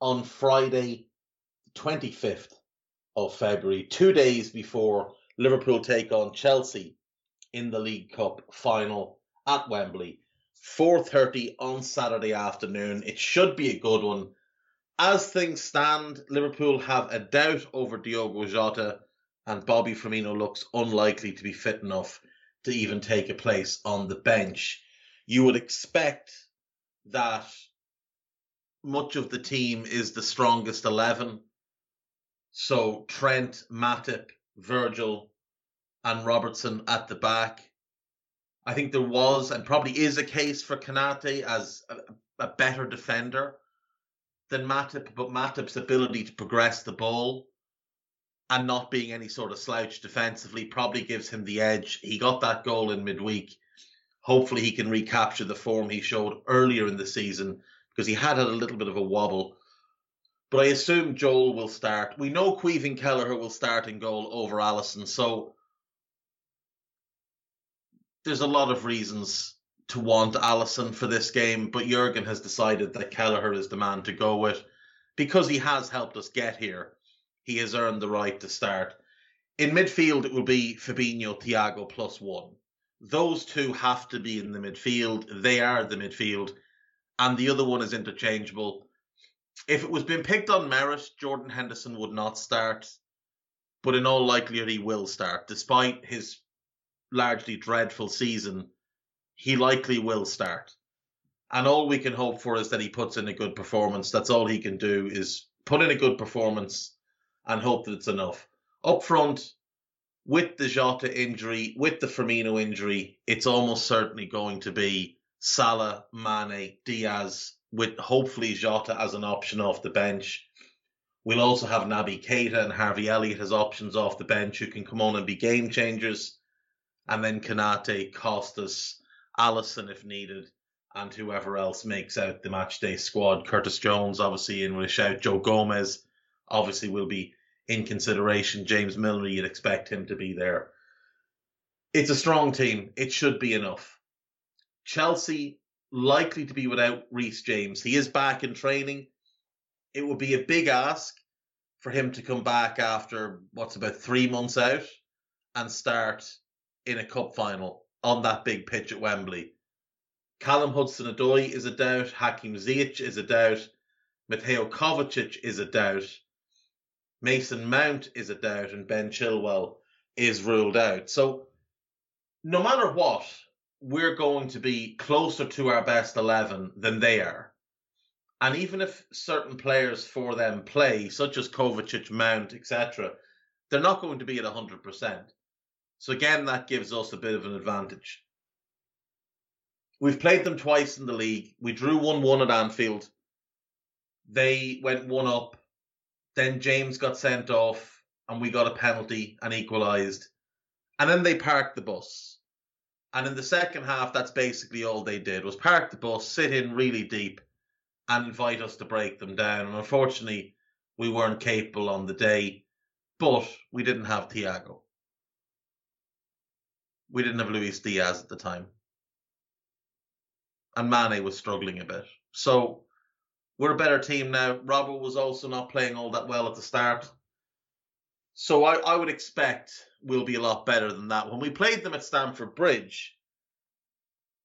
on Friday, 25th of February, two days before Liverpool take on Chelsea in the League Cup final at Wembley. 4:30 on Saturday afternoon. It should be a good one. As things stand, Liverpool have a doubt over Diogo Jota and Bobby Firmino looks unlikely to be fit enough to even take a place on the bench. You would expect that much of the team is the strongest 11. So Trent, Matip, Virgil, and Robertson at the back. I think there was and probably is a case for Konate as a, a better defender than Matip, but Matip's ability to progress the ball and not being any sort of slouch defensively probably gives him the edge. He got that goal in midweek. Hopefully, he can recapture the form he showed earlier in the season because he had had a little bit of a wobble. But I assume Joel will start. We know Caoimhín Kelleher will start in goal over Alisson, so there's a lot of reasons to want Alisson for this game, but Jurgen has decided that Kelleher is the man to go with because he has helped us get here. He has earned the right to start. In midfield, it will be Fabinho, Thiago plus one. Those two have to be in the midfield. They are the midfield and the other one is interchangeable. If it was being picked on merit, Jordan Henderson would not start, but in all likelihood he will start, despite his largely dreadful season. He likely will start, and all we can hope for is that he puts in a good performance. That's all he can do is put in a good performance and hope that it's enough. Up front, with the Jota injury, with the Firmino injury, it's almost certainly going to be Salah, Mane, Diaz, with hopefully Jota as an option off the bench. We'll also have Naby Keita and Harvey Elliott as options off the bench who can come on and be game changers. And then Konate, Costas, Alisson if needed, and whoever else makes out the matchday squad. Curtis Jones, obviously, in with a shout. Joe Gomez, obviously, will be in consideration. James Milner, you'd expect him to be there. It's a strong team. It should be enough. Chelsea likely to be without Reece James. He is back in training. It would be a big ask for him to come back after what's about three months out and start in a cup final on that big pitch at Wembley. Callum Hudson Odoi is a doubt. Hakim Ziyech is a doubt. Mateo Kovacic is a doubt. Mason Mount is a doubt. And Ben Chilwell is ruled out. So, no matter what, we're going to be closer to our best 11 than they are. And even if certain players for them play, such as Kovacic, Mount, etc., they're not going to be at 100%. So again, that gives us a bit of an advantage. We've played them twice in the league. We drew 1 1 at Anfield. They went 1 up. Then James got sent off, and we got a penalty and equalised. And then they parked the bus. And in the second half, that's basically all they did was park the bus, sit in really deep, and invite us to break them down. And unfortunately, we weren't capable on the day, but we didn't have Thiago. We didn't have Luis Diaz at the time. And Mane was struggling a bit. So we're a better team now. Robert was also not playing all that well at the start. So I, I would expect we'll be a lot better than that. When we played them at Stamford Bridge,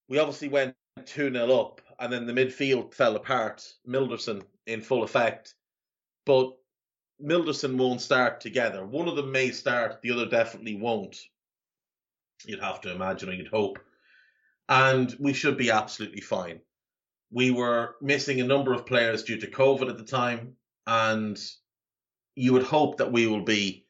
we obviously went 2 0 up, and then the midfield fell apart. Milderson in full effect. But Milderson won't start together. One of them may start, the other definitely won't. You'd have to imagine, or you'd hope. And we should be absolutely fine. We were missing a number of players due to COVID at the time, and you would hope that we will be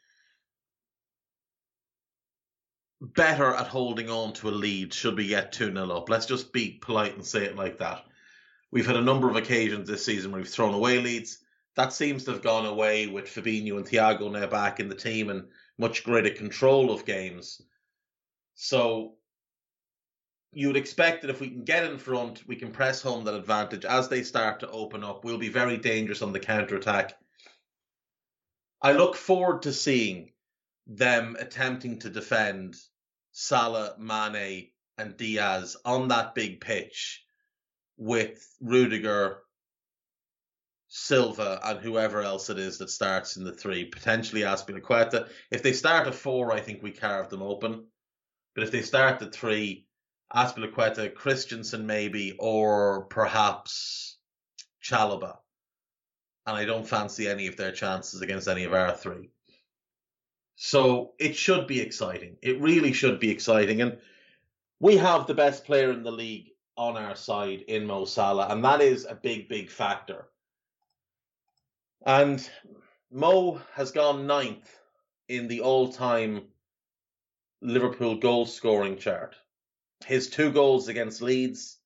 better at holding on to a lead should we get 2 0 up. Let's just be polite and say it like that. We've had a number of occasions this season where we've thrown away leads. That seems to have gone away with Fabinho and Thiago now back in the team and much greater control of games. So you would expect that if we can get in front, we can press home that advantage. As they start to open up, we'll be very dangerous on the counter attack. I look forward to seeing them attempting to defend Salah, Mane, and Diaz on that big pitch with Rudiger, Silva, and whoever else it is that starts in the three, potentially Azpilicueta. If they start at four, I think we carve them open. But if they start at three, Azpilicueta, Christensen maybe, or perhaps Chalobah. And I don't fancy any of their chances against any of our three. So it should be exciting. It really should be exciting. And we have the best player in the league on our side in Mo Salah, and that is a big, big factor. And Mo has gone ninth in the all time Liverpool goal scoring chart. His two goals against Leeds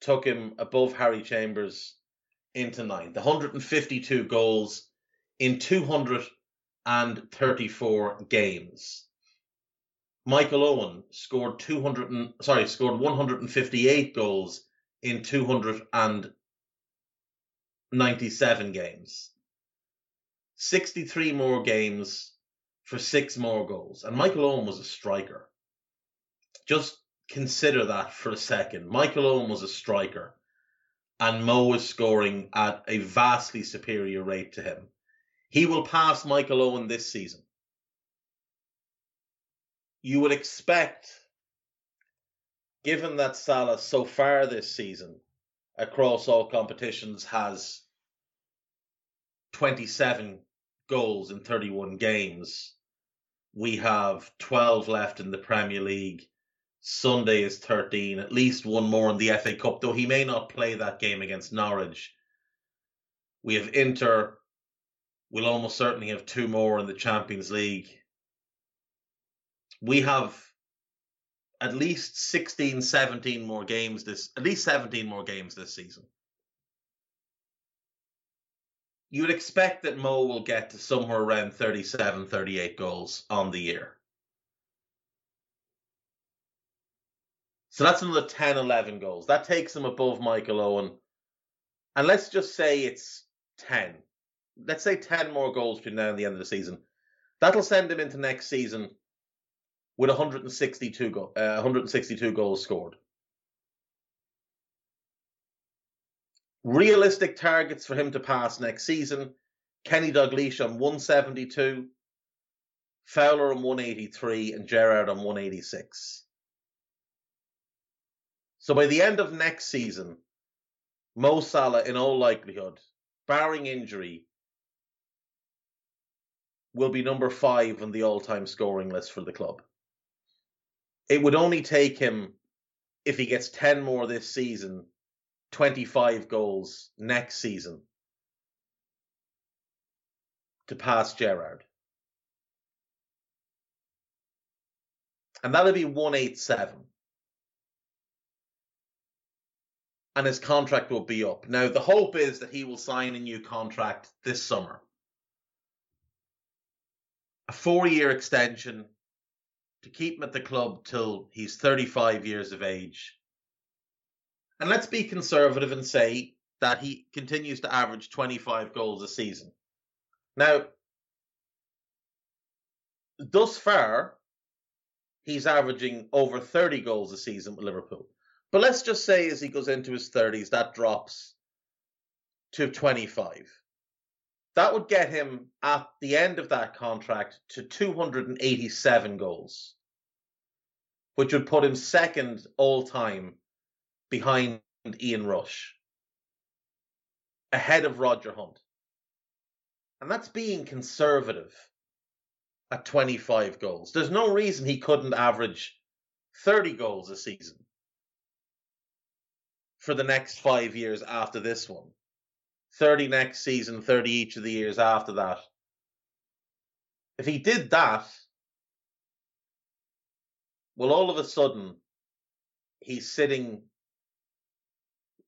took him above Harry Chambers into ninth. 152 goals in 234 games. Michael Owen scored 200 and, sorry scored 158 goals in 297 games. 63 more games for six more goals. And Michael Owen was a striker. Just consider that for a second. Michael Owen was a striker, and Mo was scoring at a vastly superior rate to him. He will pass Michael Owen this season. You would expect, given that Salah so far this season across all competitions has 27 goals in 31 games. We have 12 left in the Premier League. Sunday is 13, at least one more in the FA Cup, though he may not play that game against Norwich. We have Inter. We'll almost certainly have two more in the Champions League. We have at least 16, 17 more games this, at least 17 more games this season you'd expect that Mo will get to somewhere around 37, 38 goals on the year. So that's another 10, 11 goals. That takes him above Michael Owen. And let's just say it's 10. Let's say 10 more goals between now and the end of the season. That'll send him into next season with 162, go- uh, 162 goals scored. Realistic targets for him to pass next season Kenny Dalglish on 172, Fowler on 183, and Gerrard on 186. So by the end of next season, Mo Salah, in all likelihood, barring injury, will be number five on the all time scoring list for the club. It would only take him, if he gets 10 more this season, 25 goals next season to pass Gerrard. And that'll be 187. And his contract will be up. Now, the hope is that he will sign a new contract this summer. A four year extension to keep him at the club till he's 35 years of age and let's be conservative and say that he continues to average 25 goals a season. Now, thus far, he's averaging over 30 goals a season with Liverpool. But let's just say as he goes into his 30s, that drops to 25. That would get him at the end of that contract to 287 goals, which would put him second all time behind Ian Rush, ahead of Roger Hunt. And that's being conservative at 25 goals. There's no reason he couldn't average 30 goals a season for the next five years after this one. 30 next season, 30 each of the years after that. If he did that, well, all of a sudden, he's sitting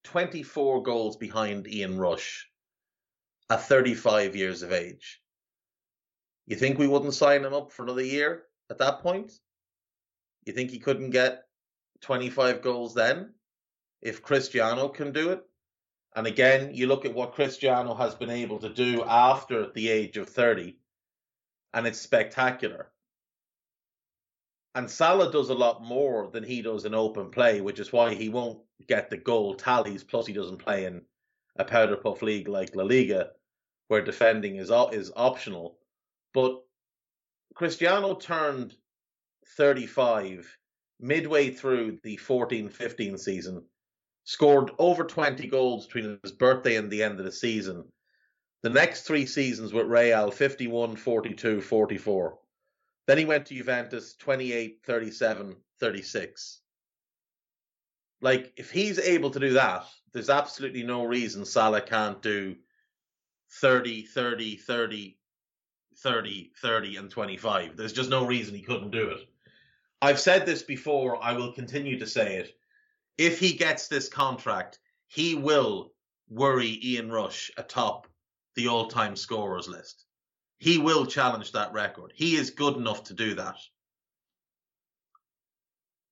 24 goals behind Ian Rush at 35 years of age. You think we wouldn't sign him up for another year at that point? You think he couldn't get 25 goals then if Cristiano can do it? And again, you look at what Cristiano has been able to do after the age of 30, and it's spectacular. And Salah does a lot more than he does in open play, which is why he won't get the goal tallies. Plus, he doesn't play in a powder puff league like La Liga, where defending is is optional. But Cristiano turned 35 midway through the 14-15 season scored over 20 goals between his birthday and the end of the season. The next three seasons with Real 51, 42, 44. Then he went to Juventus 28, 37, 36. Like, if he's able to do that, there's absolutely no reason Salah can't do 30, 30, 30, 30, 30, and 25. There's just no reason he couldn't do it. I've said this before, I will continue to say it if he gets this contract, he will worry Ian Rush atop the all time scorers list. He will challenge that record. He is good enough to do that.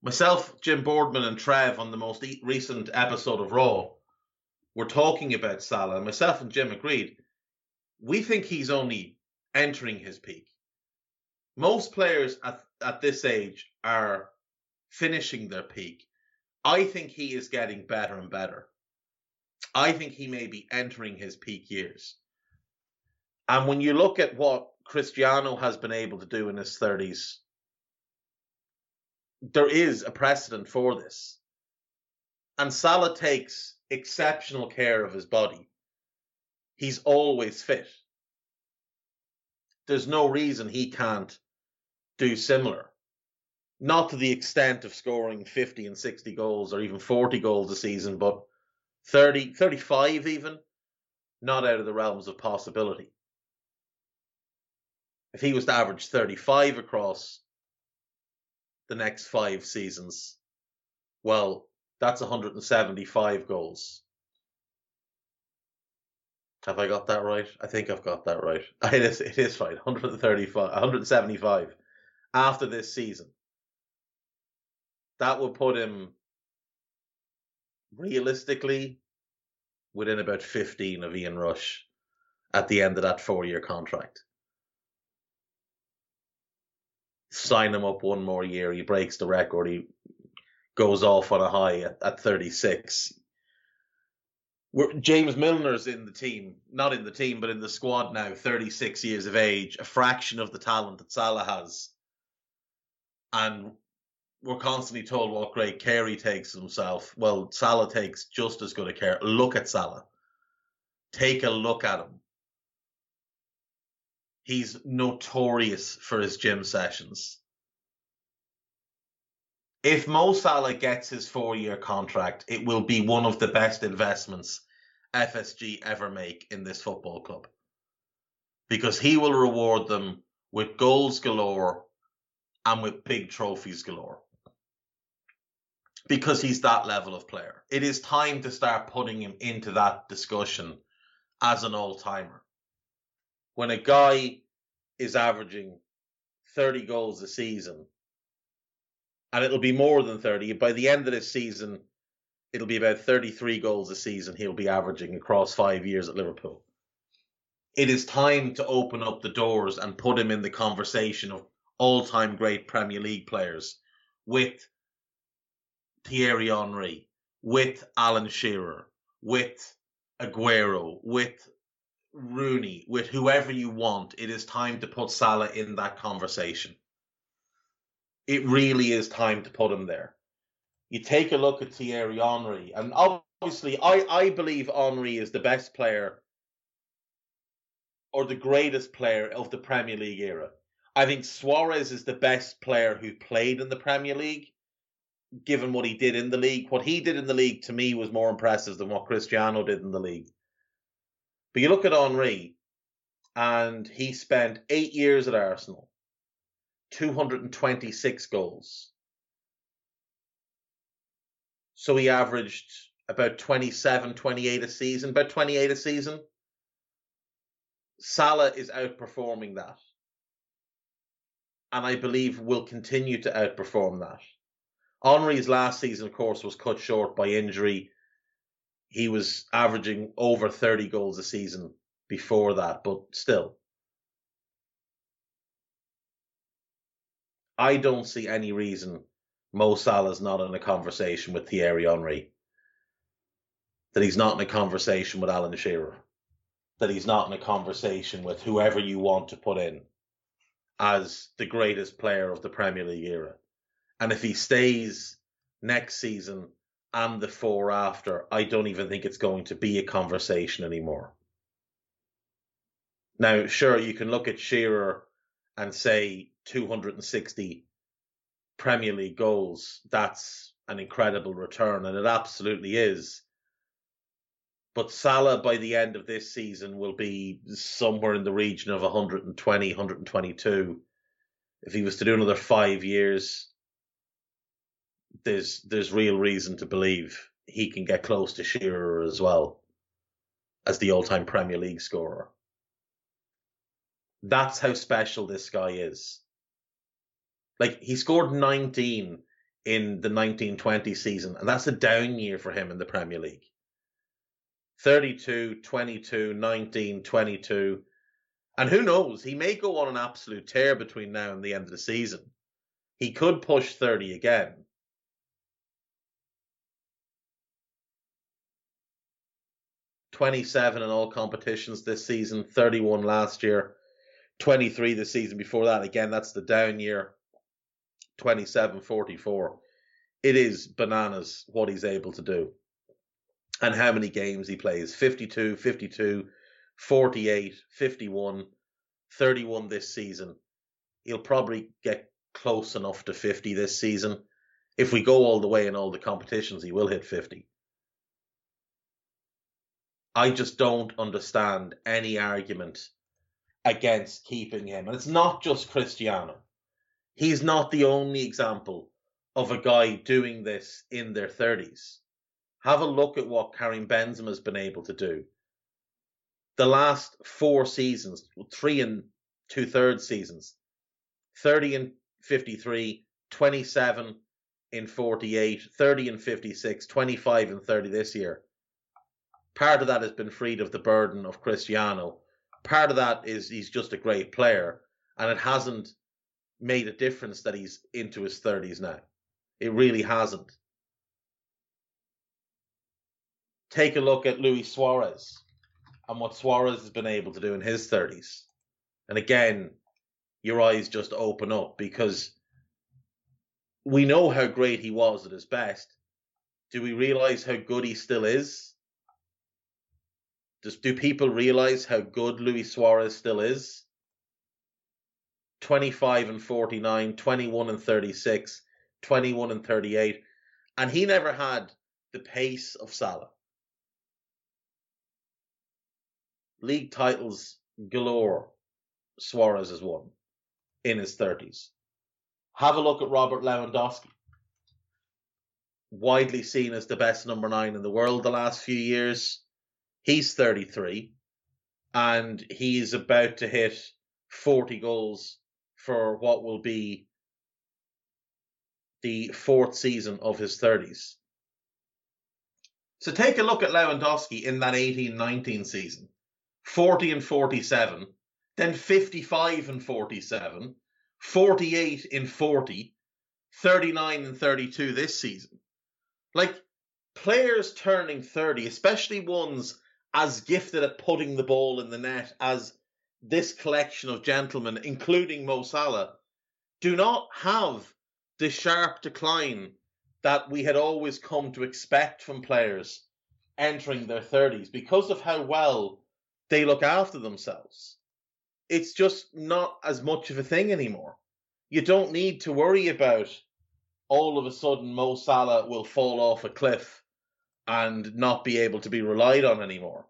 Myself, Jim Boardman, and Trev on the most recent episode of Raw were talking about Salah. Myself and Jim agreed. We think he's only entering his peak. Most players at, at this age are finishing their peak. I think he is getting better and better. I think he may be entering his peak years. And when you look at what Cristiano has been able to do in his 30s, there is a precedent for this. And Salah takes exceptional care of his body. He's always fit. There's no reason he can't do similar not to the extent of scoring 50 and 60 goals or even 40 goals a season, but 30, 35 even, not out of the realms of possibility. If he was to average 35 across the next five seasons, well, that's 175 goals. Have I got that right? I think I've got that right. It is, it is right. 135, 175 after this season that would put him realistically within about 15 of Ian Rush at the end of that four year contract. Sign him up one more year. He breaks the record. He goes off on a high at, at 36. We're, James Milner's in the team, not in the team, but in the squad now, 36 years of age, a fraction of the talent that Salah has. And we're constantly told what great care he takes himself. Well, Salah takes just as good a care. Look at Salah. Take a look at him. He's notorious for his gym sessions. If Mo Salah gets his four year contract, it will be one of the best investments FSG ever make in this football club. Because he will reward them with goals galore and with big trophies galore because he's that level of player. It is time to start putting him into that discussion as an all timer. When a guy is averaging 30 goals a season, and it'll be more than 30, by the end of this season, it'll be about 33 goals a season he'll be averaging across five years at Liverpool. It is time to open up the doors and put him in the conversation of all time great Premier League players with Thierry Henry, with Alan Shearer, with Aguero, with Rooney, with whoever you want, it is time to put Salah in that conversation. It really is time to put him there. You take a look at Thierry Henry, and obviously, I, I believe Henry is the best player or the greatest player of the Premier League era. I think Suarez is the best player who played in the Premier League, given what he did in the league. What he did in the league to me was more impressive than what Cristiano did in the league. But you look at Henry, and he spent eight years at Arsenal, 226 goals. So he averaged about 27, 28 a season, about 28 a season. Salah is outperforming that. And I believe will continue to outperform that. Henry's last season, of course, was cut short by injury. He was averaging over 30 goals a season before that, but still. I don't see any reason Mo Salah's not in a conversation with Thierry Henry. That he's not in a conversation with Alan Shearer. That he's not in a conversation with whoever you want to put in as the greatest player of the Premier League era. And if he stays next season and the four after, I don't even think it's going to be a conversation anymore. Now, sure, you can look at Shearer and say 260 Premier League goals. That's an incredible return, and it absolutely is. But Salah, by the end of this season, will be somewhere in the region of 120, 122. If he was to do another five years, there's there's real reason to believe he can get close to Shearer as well as the all-time Premier League scorer. That's how special this guy is. Like he scored 19 in the 1920 season, and that's a down year for him in the Premier League. 32, 22, 19, 22. And who knows, he may go on an absolute tear between now and the end of the season. He could push 30 again. Twenty-seven in all competitions this season, thirty-one last year, twenty-three the season before that. Again, that's the down year. 27 44. It is bananas what he's able to do and how many games he plays 52, 52, 48, 51, 31 this season. He'll probably get close enough to 50 this season. If we go all the way in all the competitions, he will hit 50. I just don't understand any argument against keeping him. And it's not just Cristiano. He's not the only example of a guy doing this in their 30s. Have a look at what Karim Benzema has been able to do. The last four seasons, three and two thirds seasons, 30 and 53, 27 in 48, 30 and 56, 25 and 30 this year. Part of that has been freed of the burden of Cristiano. Part of that is he's just a great player, and it hasn't made a difference that he's into his 30s now. It really hasn't. take a look at Luis Suarez and what Suarez has been able to do in his 30s. And again, your eyes just open up because we know how great he was at his best. Do we realize how good he still is? Does, do people realize how good Luis Suarez still is? 25 and 49, 21 and 36, 21 and 38. And he never had the pace of Salah. league titles galore Suarez has won in his 30s. Have a look at Robert Lewandowski. Widely seen as the best number nine in the world the last few years. He's 33 and he's about to hit 40 goals for what will be the fourth season of his 30s. So take a look at Lewandowski in that 18 19 season. 40 and 47, then 55 and 47, 48 in 40, 39 and 32 this season. Like players turning 30, especially ones as gifted at putting the ball in the net as this collection of gentlemen, including Mo Salah, do not have the sharp decline that we had always come to expect from players entering their 30s because of how well they look after themselves. it's just not as much of a thing anymore. You don't need to worry about all of a sudden Mo Salah will fall off a cliff and not be able to be relied on anymore.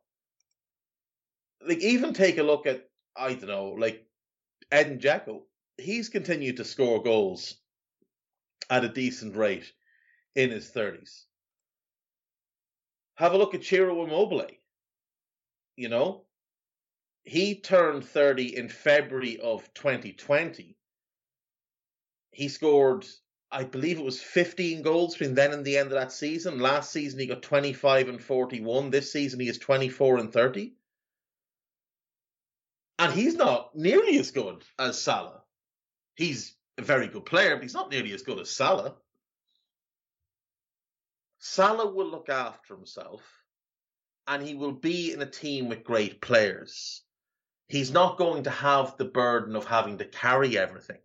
Like even take a look at I don't know, like Edin Dzeko. He's continued to score goals at a decent rate in his thirties. Have a look at Ciro Immobile. You know, he turned 30 in February of 2020. He scored, I believe it was 15 goals between then and the end of that season. Last season, he got 25 and 41. This season, he is 24 and 30. And he's not nearly as good as Salah. He's a very good player, but he's not nearly as good as Salah. Salah will look after himself and he will be in a team with great players. He's not going to have the burden of having to carry everything.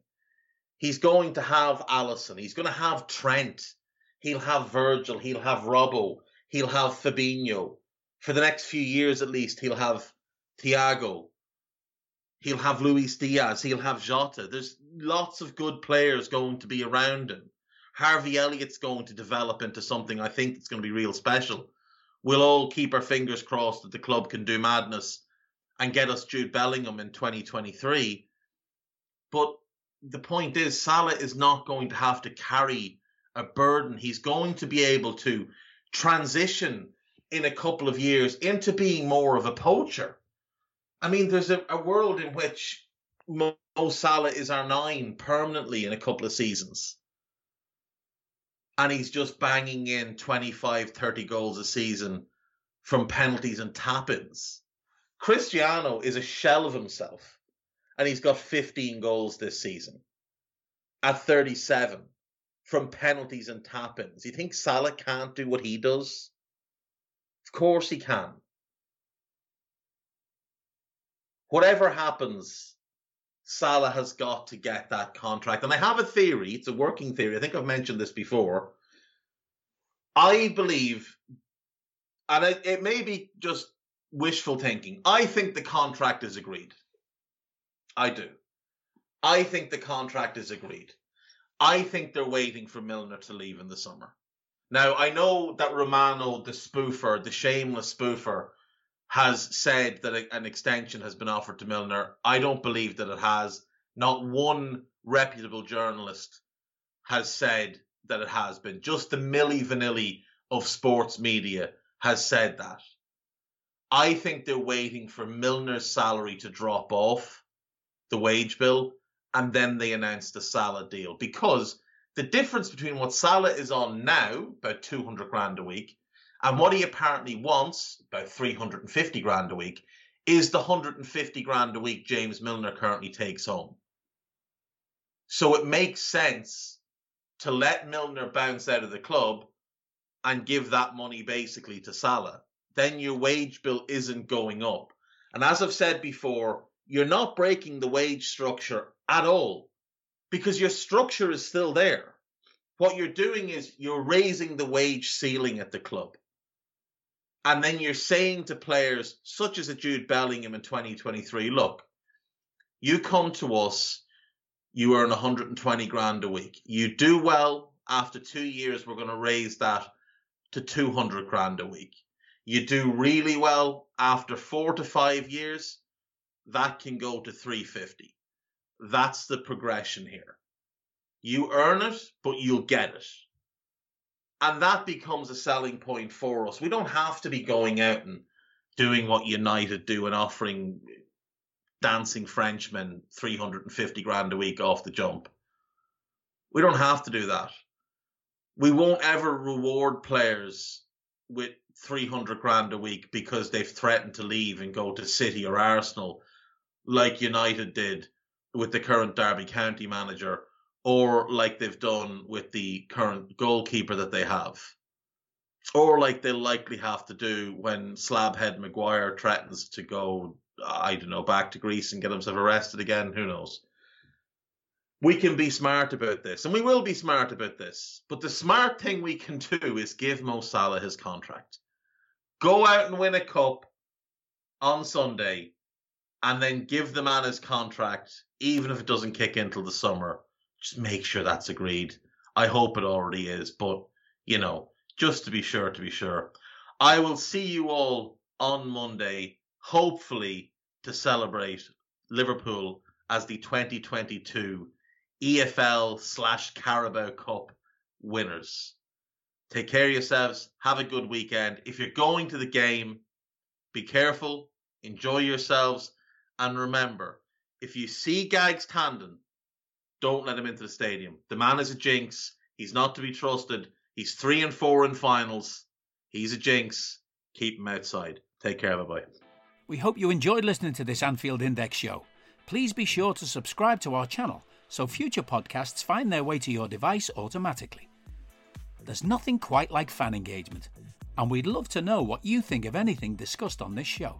He's going to have Alisson. He's going to have Trent. He'll have Virgil. He'll have Robbo. He'll have Fabinho. For the next few years at least, he'll have Thiago. He'll have Luis Diaz. He'll have Jota. There's lots of good players going to be around him. Harvey Elliott's going to develop into something I think that's going to be real special. We'll all keep our fingers crossed that the club can do madness and get us Jude Bellingham in 2023. But the point is, Salah is not going to have to carry a burden. He's going to be able to transition in a couple of years into being more of a poacher. I mean, there's a, a world in which Mo Salah is our nine permanently in a couple of seasons. And he's just banging in 25, 30 goals a season from penalties and tap ins. Cristiano is a shell of himself, and he's got 15 goals this season at 37 from penalties and tap ins. You think Salah can't do what he does? Of course he can. Whatever happens, Salah has got to get that contract. And I have a theory, it's a working theory. I think I've mentioned this before. I believe, and it, it may be just wishful thinking. I think the contract is agreed. I do. I think the contract is agreed. I think they're waiting for Milner to leave in the summer. Now, I know that Romano, the spoofer, the shameless spoofer, has said that an extension has been offered to Milner. I don't believe that it has. Not one reputable journalist has said that it has been. Just the Milli Vanilli of sports media has said that. I think they're waiting for Milner's salary to drop off the wage bill, and then they announced the Salah deal. Because the difference between what Salah is on now, about 200 grand a week, and what he apparently wants, about 350 grand a week, is the 150 grand a week James Milner currently takes home. So it makes sense to let Milner bounce out of the club and give that money basically to Salah then your wage bill isn't going up. And as I've said before, you're not breaking the wage structure at all because your structure is still there. What you're doing is you're raising the wage ceiling at the club. And then you're saying to players such as a Jude Bellingham in 2023, look, you come to us, you earn 120 grand a week. You do well, after two years, we're going to raise that to 200 grand a week. You do really well after four to five years, that can go to 350. That's the progression here. You earn it, but you'll get it. And that becomes a selling point for us. We don't have to be going out and doing what United do and offering dancing Frenchmen 350 grand a week off the jump. We don't have to do that. We won't ever reward players with 300 grand a week because they've threatened to leave and go to City or Arsenal, like United did with the current Derby County manager, or like they've done with the current goalkeeper that they have, or like they'll likely have to do when Slabhead Maguire threatens to go, I don't know, back to Greece and get himself arrested again. Who knows? we can be smart about this, and we will be smart about this. But the smart thing we can do is give Mo Salah his contract. Go out and win a cup on Sunday and then give the man his contract, even if it doesn't kick in till the summer. Just make sure that's agreed. I hope it already is, but you know, just to be sure, to be sure. I will see you all on Monday, hopefully to celebrate Liverpool as the 2022 EFL slash Carabao Cup winners. Take care of yourselves. Have a good weekend. If you're going to the game, be careful, enjoy yourselves, and remember if you see Gags Tandon, don't let him into the stadium. The man is a jinx. He's not to be trusted. He's three and four in finals. He's a jinx. Keep him outside. Take care. Bye bye. We hope you enjoyed listening to this Anfield Index show. Please be sure to subscribe to our channel so future podcasts find their way to your device automatically. There's nothing quite like fan engagement, and we'd love to know what you think of anything discussed on this show.